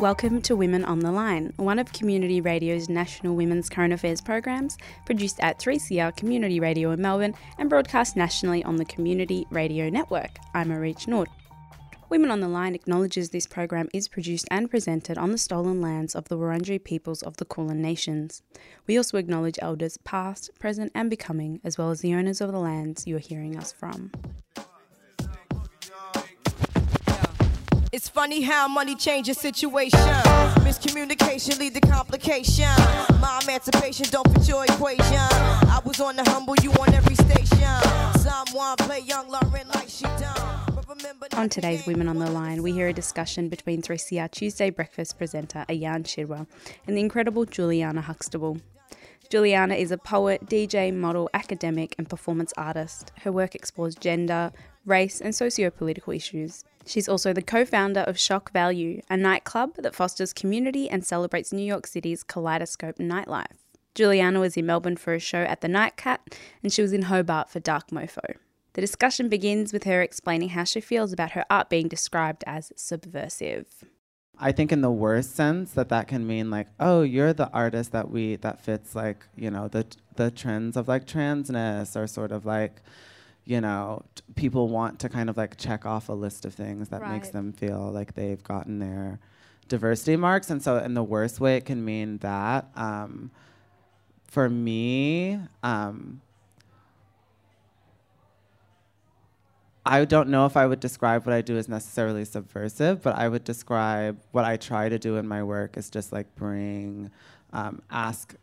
Welcome to Women on the Line, one of Community Radio's national women's current affairs programs, produced at 3CR Community Radio in Melbourne and broadcast nationally on the Community Radio Network. I'm Arich Nord. Women on the Line acknowledges this program is produced and presented on the stolen lands of the Wurundjeri peoples of the Kulin Nations. We also acknowledge elders past, present, and becoming, as well as the owners of the lands you are hearing us from. It's funny how money changes situation. Miscommunication lead to complication. My emancipation don't fit your equation. I was on the humble, you on every station. Someone play young Lauryn like she done. On today's Women on the Line, we hear a discussion between 3CR Tuesday Breakfast presenter Ayan Shidwell and the incredible Juliana Huxtable. Juliana is a poet, DJ, model, academic, and performance artist. Her work explores gender, race, and socio political issues. She's also the co founder of Shock Value, a nightclub that fosters community and celebrates New York City's kaleidoscope nightlife. Juliana was in Melbourne for a show at the Nightcat, and she was in Hobart for Dark Mofo. The discussion begins with her explaining how she feels about her art being described as subversive. I think in the worst sense that that can mean like, oh, you're the artist that we that fits like you know the the trends of like transness or sort of like, you know, people want to kind of like check off a list of things that makes them feel like they've gotten their diversity marks, and so in the worst way it can mean that. Um, for me, um, I don't know if I would describe what I do as necessarily subversive, but I would describe what I try to do in my work is just like bring, um, ask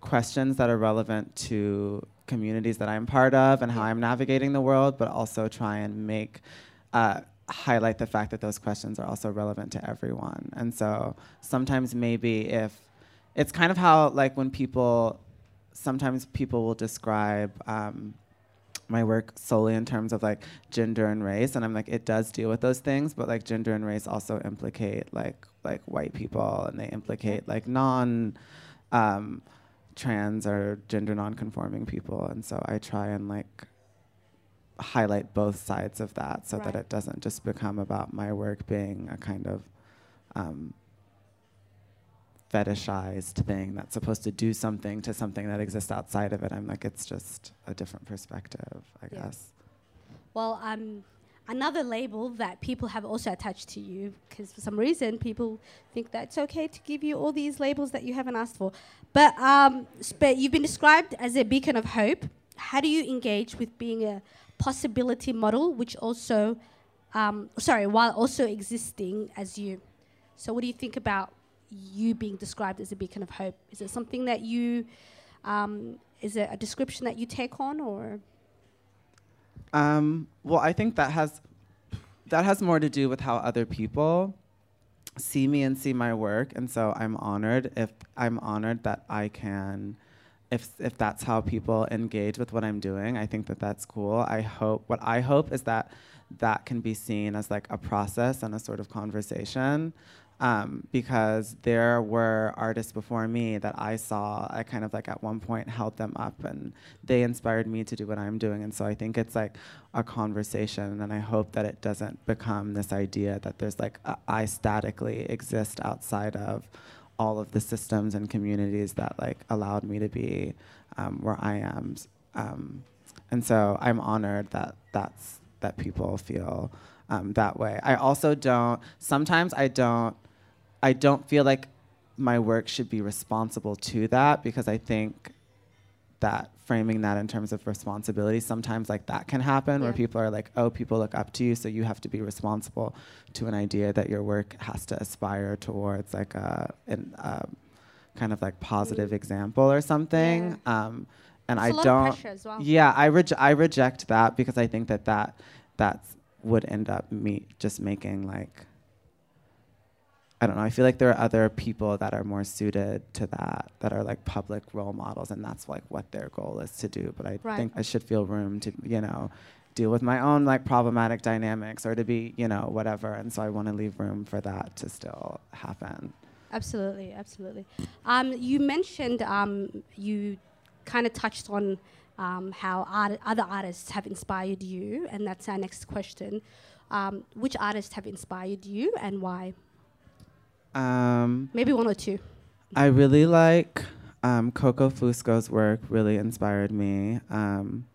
questions that are relevant to communities that I'm part of and how I'm navigating the world, but also try and make, uh, highlight the fact that those questions are also relevant to everyone. And so sometimes maybe if it's kind of how like when people, sometimes people will describe. Um, my work solely in terms of like gender and race and i'm like it does deal with those things but like gender and race also implicate like like white people and they implicate like non um, trans or gender non-conforming people and so i try and like highlight both sides of that so that it doesn't just become about my work being a kind of um, fetishized thing that's supposed to do something to something that exists outside of it. I'm like, it's just a different perspective, I Yeah. guess. Well, um, another label that people have also attached to you, because for some reason people think that it's okay to give you all these labels that you haven't asked for. But um, but you've been described as a beacon of hope. How do you engage with being a possibility model, which also, um, sorry, while also existing as you? So, what do you think about you being described as a beacon of hope? Is it something that you, um, is it a description that you take on, or Um, well, I think that has that has more to do with how other people see me and see my work, and so I'm honored if I'm honored that I can. If, if that's how people engage with what I'm doing, I think that that's cool. I hope what I hope is that that can be seen as like a process and a sort of conversation, um, because there were artists before me that I saw. I kind of like at one point held them up, and they inspired me to do what I'm doing. And so I think it's like a conversation, and I hope that it doesn't become this idea that there's like a, I statically exist outside of all of the systems and communities that like allowed me to be um, where I am. Um, and so I'm honored that that's that people feel um, that way. I also don't. Sometimes I don't. I don't feel like my work should be responsible to that because I think that framing that in terms of responsibility sometimes like that can happen where people are like oh people look up to you so you have to be responsible to an idea that your work has to aspire towards like a an, um, kind of like positive example or something. Um, and It's I don't pressure as well. yeah I reje- I reject that because I think that that that's would end up me just making like I don't know. I feel like there are other people that are more suited to that, that are like public role models, and that's like what their goal is to do. But I Right. think I should feel room to, you know, deal with my own like problematic dynamics or to be, you know, whatever. And so I want to leave room for that to still happen. Absolutely, absolutely. Um, you mentioned um, you kind of touched on um, how art- other artists have inspired you, and that's our next question. Um, which artists have inspired you and why? Um, Maybe one or two. I really like um, Coco Fusco's work. Really inspired me. Um,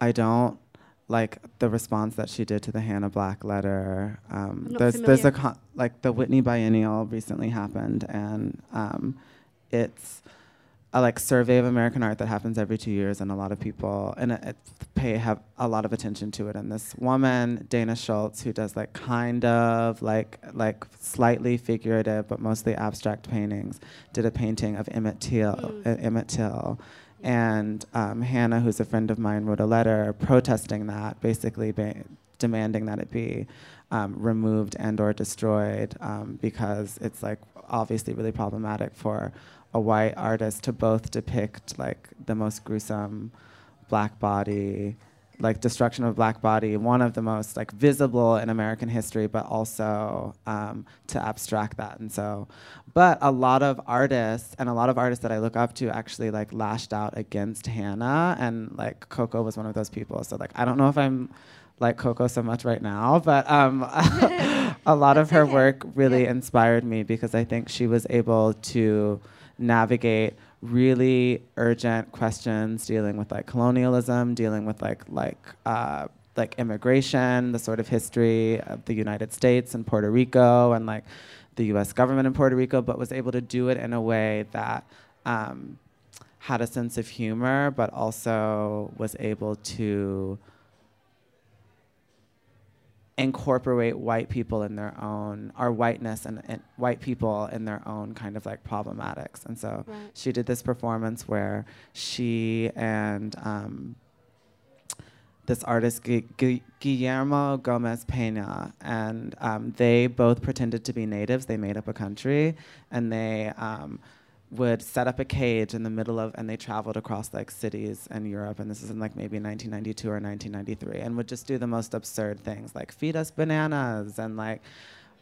I don't like the response that she did to the Hannah Black letter. Um, there's there's a con- like the Whitney Biennial recently happened, and um, it's a like survey of American art that happens every two years, and a lot of people and pay have a lot of attention to it. And this woman, Dana Schutz, who does like kind of like like slightly figurative but mostly abstract paintings, did a painting of Emmett Till. Mm. Uh, Emmett Till. And um, Hannah, who's a friend of mine, wrote a letter protesting that, basically ba- demanding that it be um, removed and or destroyed um, because it's like obviously really problematic for a white artist to both depict like the most gruesome black body like destruction of black body one of the most like visible in american history but also um, to abstract that. And so but a lot of artists and a lot of artists that i look up to actually like lashed out against hannah and like coco was one of those people. So like i don't know if i'm like coco so much right now but um, a lot of her work really Yeah. inspired me because i think she was able to navigate really urgent questions dealing with like colonialism, dealing with like like uh, like immigration, the sort of history of the United States and Puerto Rico, and like the U.S. government in Puerto Rico, but was able to do it in a way that um, had a sense of humor, but also was able to incorporate white people in their own our whiteness and, and white people in their own kind of like problematics and so Right. she did this performance where she and um, this artist Gu- Gu- Guillermo Gomez Pena, and um, they both pretended to be natives. They made up a country, and they um, would set up a cage in the middle of, and they traveled across like cities in Europe, and this is in like maybe 1992 or 1993, and would just do the most absurd things like feed us bananas and like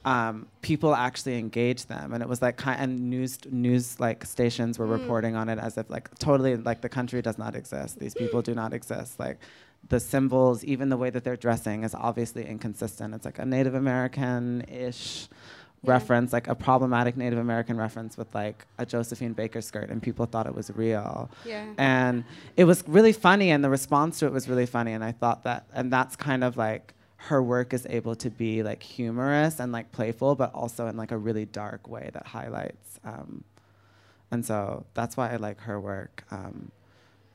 um, people actually engaged them, and it was like kind and news news like stations were reporting on it as if like totally like the country does not exist. These people do not exist. Like the symbols, even the way that they're dressing, is obviously inconsistent. It's like a Native American ish. Reference, like a problematic Native American reference with like a Josephine Baker skirt, and people thought it was real Yeah. and it was really funny and the response to it was really funny and i thought that and that's kind of like her work is able to be like humorous and like playful but also in like a really dark way that highlights um, and so that's why i like her work um,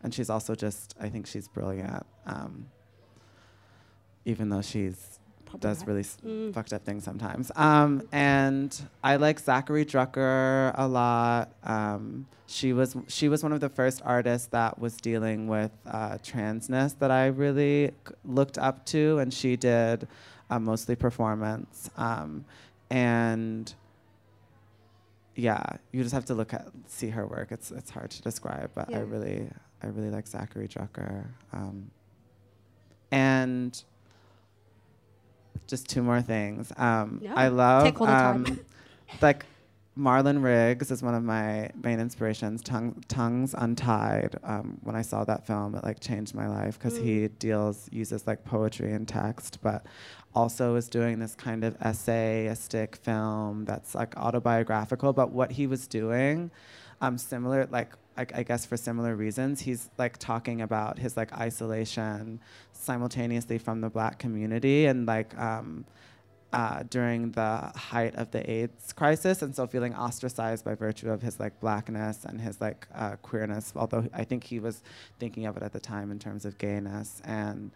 and she's also just i think she's brilliant um, even though she's does really Mm. fucked up things sometimes. Um, and I like Zackary Drucker a lot. Um, she was she was one of the first artists that was dealing with uh, transness that I really c- looked up to, and she did uh, mostly performance. Um, and yeah, you just have to look at see her work. It's it's hard to describe, but I really I really like Zackary Drucker. Um, and just two more things. Um, No, I love take all time. um, like Marlon Riggs is one of my main inspirations. Tongue, Tongues Untied. Um, when I saw that film, it like changed my life because Mm. he deals uses like poetry and text, but also is doing this kind of essayistic film that's like autobiographical. But what he was doing, um, similar like I, I guess for similar reasons, he's like talking about his like isolation simultaneously from the black community and like um, uh, during the height of the AIDS crisis, and so feeling ostracized by virtue of his like blackness and his like uh, queerness. Although I think he was thinking of it at the time in terms of gayness and.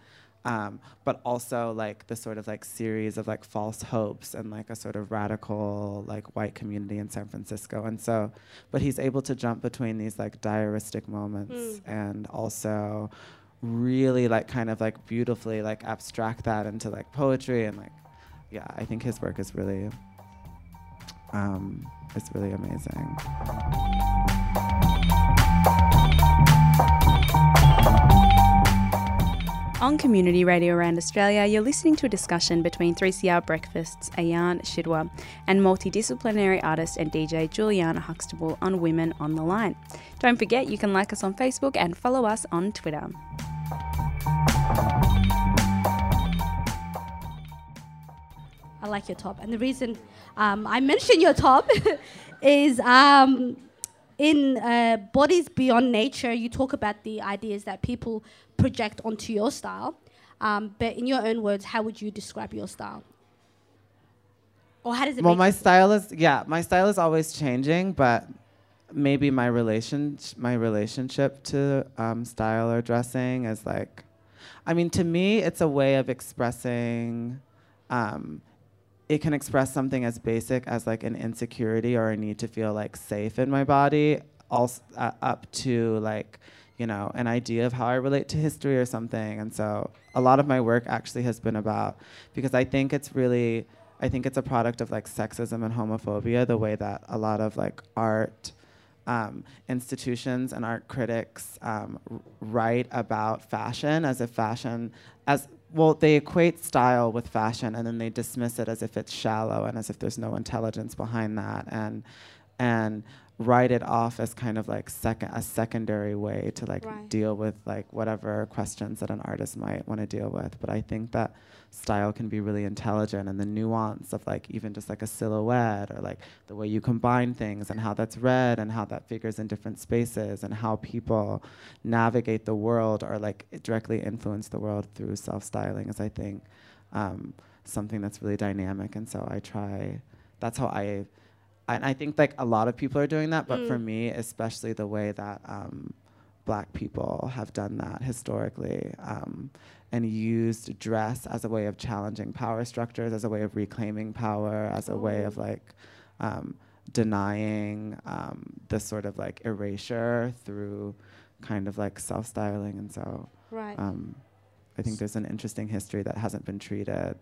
Um, but also like the sort of like series of like false hopes and like a sort of radical like white community in San Francisco, and so, but he's able to jump between these like diaristic moments Mm. and also really like kind of like beautifully like abstract that into like poetry and like yeah, I think his work is really um, is really amazing. On Community Radio around Australia, you're listening to a discussion between 3CR Breakfast's Ayan Shidwa and multidisciplinary artist and DJ Juliana Huxtable on Women on the Line. Don't forget, you can like us on Facebook and follow us on Twitter. I like your top. And the reason um, I mention your top is um, in uh, Bodies Beyond Nature, you talk about the ideas that people project onto your style. Um, but in your own words, how would you describe your style? Or how does it Well, my style is yeah, my style is always changing, but maybe my relation my relationship to um, style or dressing is like, I mean, to me, it's a way of expressing. Um, it can express something as basic as like an insecurity or a need to feel like safe in my body, also uh, up to like you know an idea of how I relate to history or something. And so a lot of my work actually has been about because I think it's really I think it's a product of like sexism and homophobia, the way that a lot of like art um, institutions and art critics um, write about fashion as if fashion, as well, they equate style with fashion and then they dismiss it as if it's shallow and as if there's no intelligence behind that and and write it off as kind of like second a secondary way to like Right. deal with like whatever questions that an artist might want to deal with. But I think that style can be really intelligent and the nuance of like even just like a silhouette or like the way you combine things and how that's read and how that figures in different spaces and how people navigate the world or like directly influence the world through self-styling is I think um, something that's really dynamic and so I try that's how I and I think like a lot of people are doing that but for me especially the way that um, black people have done that historically um, and used dress as a way of challenging power structures, as a way of reclaiming power, as a way of like um, denying um, this sort of like erasure through kind of like self styling. And so Right. um, I think there's an interesting history that hasn't been treated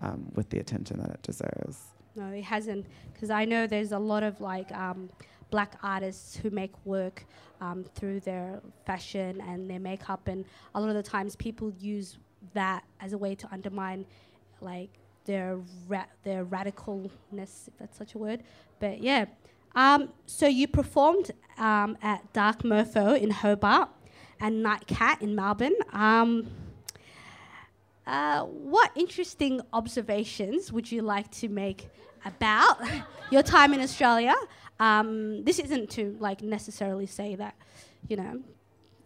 um, with the attention that it deserves. No, it hasn't. Because I know there's a lot of like um, black artists who make work um, through their fashion and their makeup, and a lot of the times people use that as a way to undermine like their ra- their radicalness, if that's such a word. But yeah. Um, so you performed um, at Dark Mofo in Hobart and Night Cat in Melbourne. Uh, what interesting observations would you like to make about your time in Australia? Um, this isn't to like necessarily say that, you know,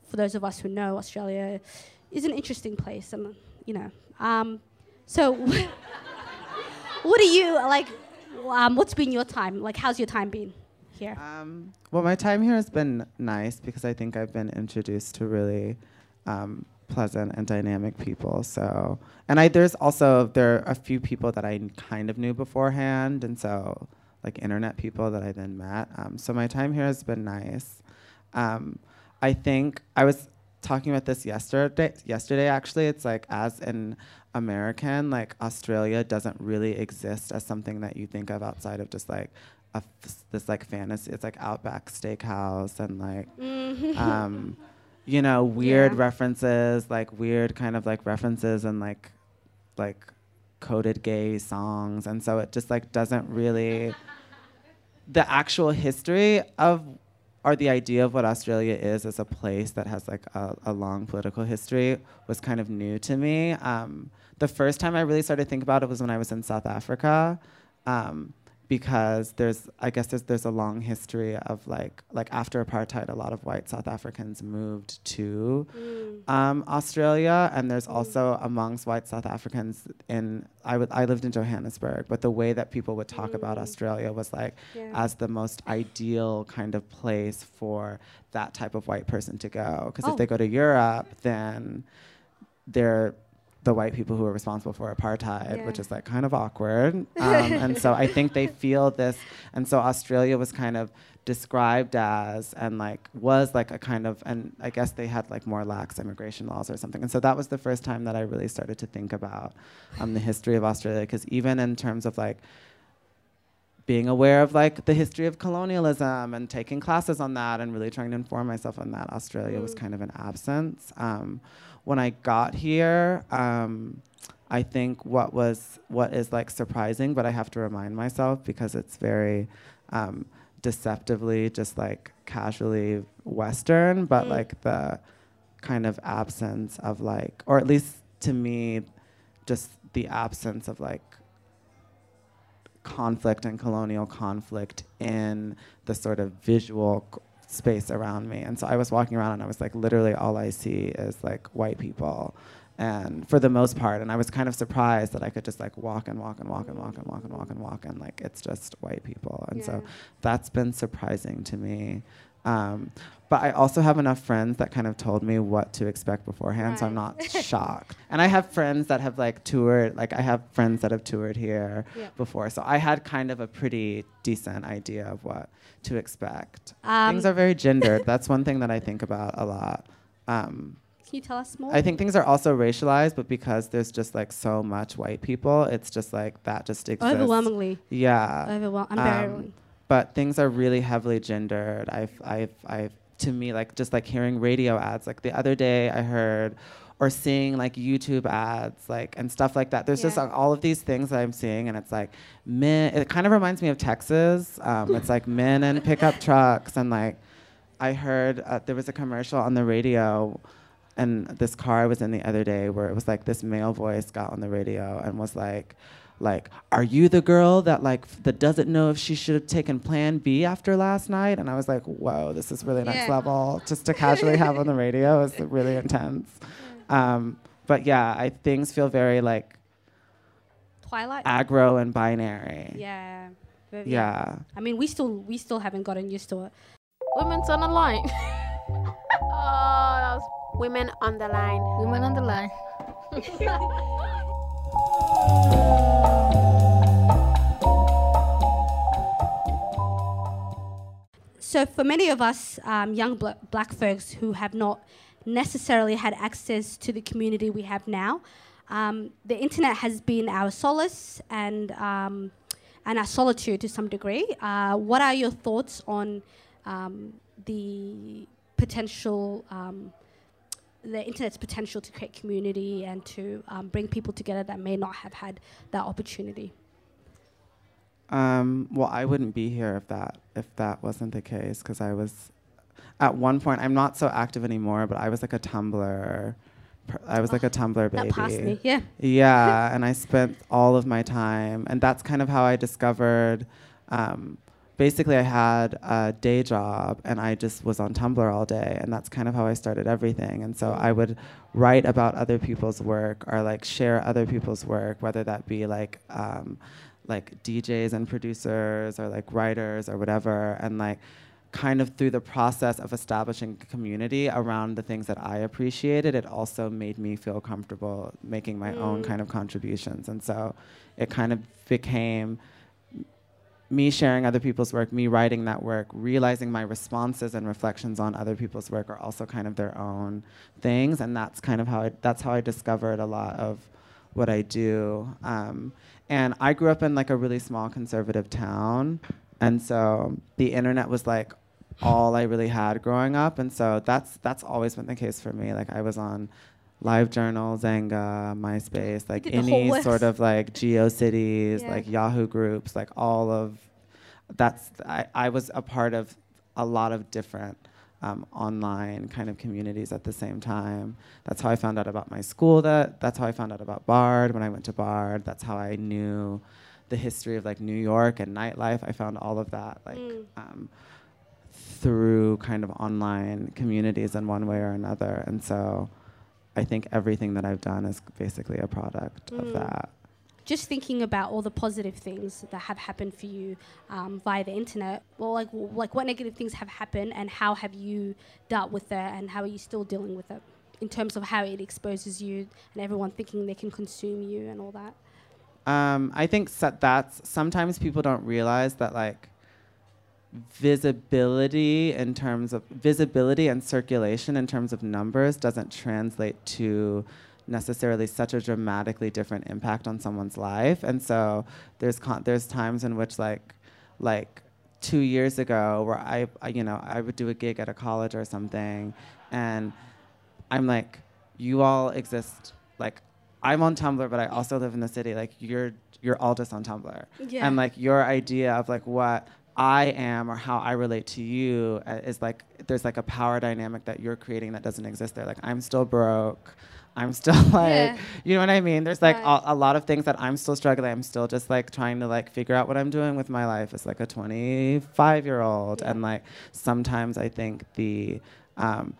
for those of us who know Australia is an interesting place, and you know, um, so what are you like? Um, what's been your time? Like, how's your time been here? Um, well, my time here has been nice because I think I've been introduced to really um, pleasant and dynamic people. So, and I there's also there are a few people that I kind of knew beforehand, and so like internet people that I then met. Um, so my time here has been nice. Um, I think I was talking about this yesterday. Yesterday, actually, it's like as an American, like Australia doesn't really exist as something that you think of outside of just like a f- this like fantasy. It's like Outback Steakhouse and like um, you know weird Yeah. references, like weird kind of like references and like like coded gay songs, and so it just like doesn't really the actual history of or the idea of what Australia is as a place that has like a, a long political history was kind of new to me. Um, the first time I really started to think about it was when I was in South Africa, um, because there's I guess there's there's a long history of like like after apartheid, a lot of white South Africans moved to mm. um, Australia, and there's mm. also amongst white South Africans in I would I lived in Johannesburg, but the way that people would talk about mm. Australia was like Yeah. as the most ideal kind of place for that type of white person to go. Because Oh. if they go to Europe, then they're the white people who are responsible for apartheid, which is like kind of awkward. Um, and so I think they feel this. And so Australia was kind of described as and like was like a kind of and I guess they had like more lax immigration laws or something. And so that was the first time that I really started to think about um, the history of Australia because even in terms of like being aware of like the history of colonialism and taking classes on that and really trying to inform myself on that. Australia was kind of an absence. Um, when I got here, um, I think what was what is like surprising, but I have to remind myself because it's very um, deceptively just like casually Western, but Mm. like the kind of absence of like, or at least to me, just the absence of like conflict and colonial conflict in the sort of visual space around me. And so I was walking around and I was like, literally, all I see is like white people. And for the most part, and I was kind of surprised that I could just like walk and walk and walk and walk and walk and walk and walk and like it's just white people. And so that's been surprising to me. Um, but I also have enough friends that kind of told me what to expect beforehand, so I'm not shocked. And I have friends that have like toured, like I have friends that have toured here Yep. before, so I had kind of a pretty decent idea of what to expect. Um, things are very gendered. That's one thing that I think about a lot. Um, Can you tell us more? I think things are also racialized, but because there's just like so much white people, it's just like that just exists. overwhelmingly. Yeah Overwhel- um. But things are really heavily gendered. I've, I've, I've, to me, like just like hearing radio ads. Like the other day, I heard, or seeing like YouTube ads, like and stuff like that. There's just like, all of these things that I'm seeing, and it's like men. It kind of reminds me of Texas. Um, it's like men in pickup trucks, and like I heard uh, there was a commercial on the radio. And this car I was in the other day, where it was like this male voice got on the radio and was like, like are you the girl that like f- that doesn't know if she should have taken plan b after last night and i was like whoa this is really next Yeah. level just to casually have on the radio is really intense um, but yeah i things feel very like Twilight. aggro and binary yeah. But yeah I mean, we still we still haven't gotten used to it. Women's on the line. oh, that was Women on the line. women on the line. So for many of us um, young bla- black folks who have not necessarily had access to the community we have now, um, the internet has been our solace and um, and our solitude to some degree. Uh, what are your thoughts on um, the potential? Um, the internet's potential to create community and to um, bring people together that may not have had that opportunity. Um, well, I wouldn't be here if that if that wasn't the case because I was at one point. I'm not so active anymore, but I was like a Tumblr. I was like a Tumblr baby. That passed me, yeah. Yeah, and I spent all of my time, and that's kind of how I discovered. Um, basically, I had a day job, and I just was on Tumblr all day, and that's kind of how I started everything. And so I would write about other people's work or like share other people's work, whether that be like. Um, like DJs and producers or like writers or whatever and like kind of through the process of establishing community around the things that I appreciated it also made me feel comfortable making my own mm. kind of contributions. And so it kind of became me sharing other people's work, me writing that work, realizing my responses and reflections on other people's work are also kind of their own things, and that's kind of how I, that's how I discovered a lot of what I do. Um, and I grew up in like a really small conservative town, and so the internet was like all I really had growing up, and so that's that's always been the case for me. Like I was on. LiveJournal, Xanga, MySpace, like did the whole any sort of like GeoCities, Yeah. like Yahoo groups, like all of that's I, I was a part of a lot of different um, online kind of communities at the same time. That's how I found out about my school. That that's how I found out about Bard when I went to Bard. That's how I knew the history of like New York and nightlife. I found all of that like Mm. um, through kind of online communities in one way or another. And so I think everything that I've done is basically a product of Mm. that. Just thinking about all the positive things that have happened for you um, via the internet. Well like like what negative things have happened and how have you dealt with that and how are you still dealing with it in terms of how it exposes you and everyone thinking they can consume you and all that? Um, I think that's sometimes people don't realize that like visibility in terms of visibility and circulation in terms of numbers doesn't translate to necessarily such a dramatically different impact on someone's life and so there's con- there's times in which like like two years ago where I, I you know I would do a gig at a college or something, and I'm like, you all exist like I'm on Tumblr, but I also live in the city. Like you're you're all just on Tumblr, Yeah. and like your idea of like what I am or how I relate to you uh, is like there's like a power dynamic that you're creating that doesn't exist there. Like I'm still broke. I'm still like, Yeah. you know what I mean? There's like Right. a, a lot of things that I'm still struggling. I'm still just like trying to like figure out what I'm doing with my life as like a 25 year old. And like sometimes I think the um,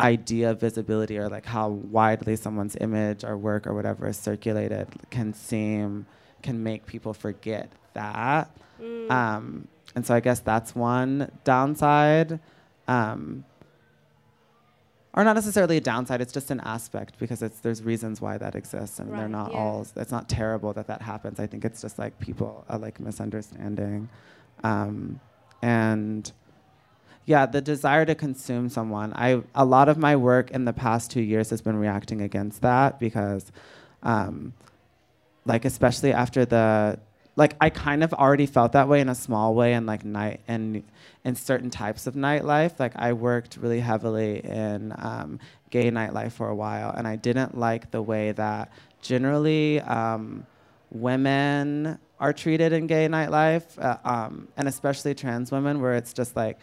idea of visibility or like how widely someone's image or work or whatever is circulated can seem, can make people forget that. Um, and so I guess that's one downside. Um, or not necessarily a downside it's just an aspect because it's there's reasons why that exists and they're not yeah. all it's not terrible that that happens i think it's just like people are like misunderstanding um, and yeah the desire to consume someone i a lot of my work in the past two years has been reacting against that because um, like especially after the like I kind of already felt that way in a small way in like night and in certain types of nightlife. Like I worked really heavily in um, gay nightlife for a while, and I didn't like the way that generally um, women are treated in gay nightlife, uh, um, and especially trans women, where it's just like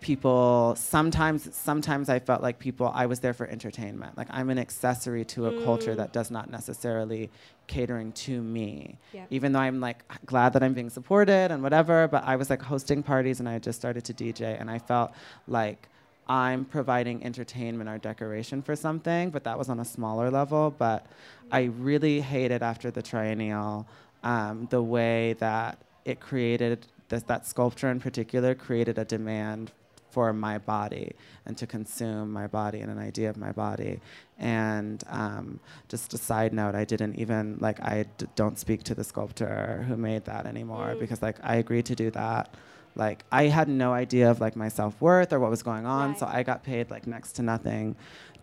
people sometimes sometimes i felt like people i was there for entertainment like i'm an accessory to a culture that does not necessarily catering to me Yep. even though i'm like glad that i'm being supported and whatever but i was like hosting parties and i had just started to dj and i felt like i'm providing entertainment or decoration for something but that was on a smaller level but i really hated after the triennial um, the way that it created this, that sculpture in particular created a demand for my body and to consume my body and an idea of my body. And um, just a side note, I didn't even like I d- don't speak to the sculptor who made that anymore because like I agreed to do that. Like I had no idea of like my self worth or what was going on, so I got paid like next to nothing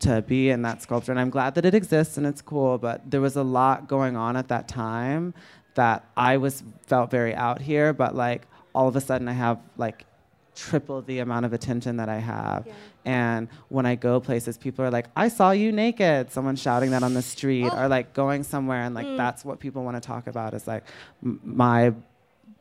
to be in that sculpture. And I'm glad that it exists and it's cool, but there was a lot going on at that time that I was felt very out here, but like all of a sudden I have like triple the amount of attention that I have. Yeah. And when I go places, people are like, I saw you naked. Someone shouting that on the street, Oh. or like going somewhere, and like Mm. that's what people want to talk about is like m- my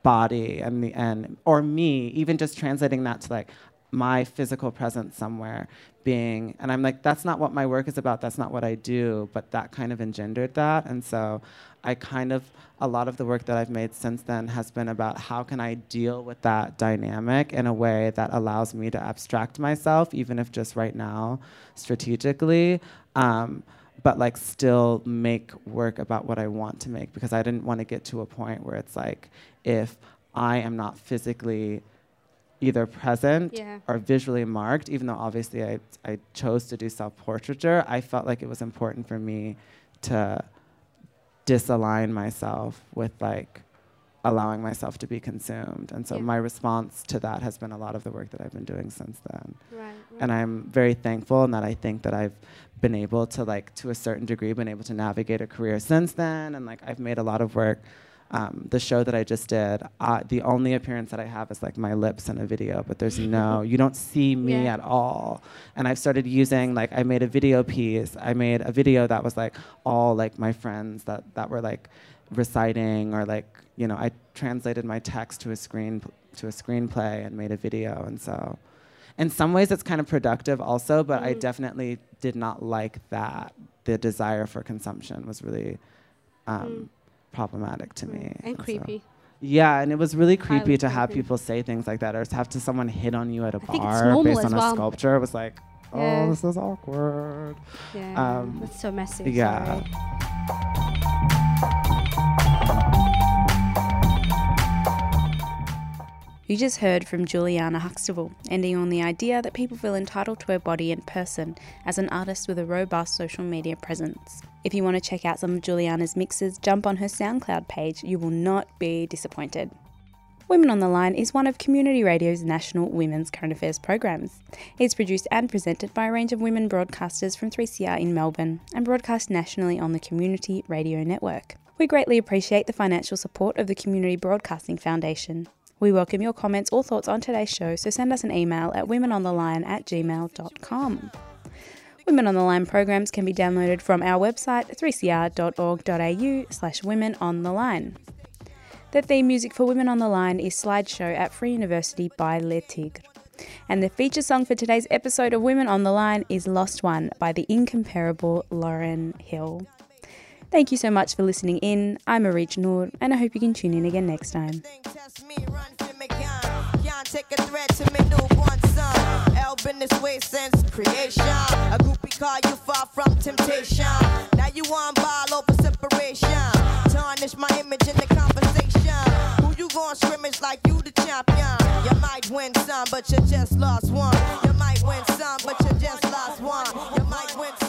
body and the and or me, even just translating that to like my physical presence somewhere being and I'm like that's not what my work is about. That's not what I do. But that kind of engendered that. And so I kind of a lot of the work that I've made since then has been about how can I deal with that dynamic in a way that allows me to abstract myself even if just right now strategically um, but like still make work about what I want to make. Because I didn't want to get to a point where it's like if I am not physically either present Yeah. or visually marked, even though obviously I, I chose to do self portraiture, I felt like it was important for me to disalign myself with like allowing myself to be consumed. And so Yeah. my response to that has been a lot of the work that I've been doing since then Right. right. and I'm very thankful and that I think that I've been able to like to a certain degree been able to navigate a career since then and like I've made a lot of work um, the show that I just did uh, the only appearance that I have is like my lips in a video but there's no you don't see me Yeah. at all and I've started using like I made a video piece I made a video that was like all like my friends that that were like reciting or like you know I translated my text to a screen to a screenplay and made a video and so in some ways it's kind of productive also but i Mm. definitely did not like that the desire for consumption was really um, Mm. Problematic to me and so- creepy. yeah and it was really creepy Highly to have creepy. people say things like that or to have to someone hit on you at a I bar based as on well. a sculpture it was like oh Yeah. this is awkward Yeah. um, That's so messy. yeah. sorry. You just heard from Juliana Huxtable, ending on the idea that people feel entitled to her body and person as an artist with a robust social media presence. If you want to check out some of Juliana's mixes, jump on her SoundCloud page. You will not be disappointed. Women on the Line is one of Community Radio's national women's current affairs programs. It's produced and presented by a range of women broadcasters from 3CR in Melbourne and broadcast nationally on the Community Radio Network. We greatly appreciate the financial support of the Community Broadcasting Foundation. We welcome your comments or thoughts on today's show, so send us an email at womenontheline at gmail.com. Women on the Line programs can be downloaded from our website 3cr.org.au slash women on the line. The theme music for Women on the Line is Slideshow at Free University by Le Tigre. And the feature song for today's episode of Women on the Line is Lost One by the incomparable Lauryn Hill. Thank you so much for listening in. I'm Arich Noor, and I hope you can tune in again next time. Take a threat to me newborn son. This way since creation. A groupie call you far from temptation. Now you ball over separation. Tarnish my image in the conversation. Who you going scrimmage like you the champion? You might win some, but you just lost one. You might win some, but you just lost one. You might win. Some,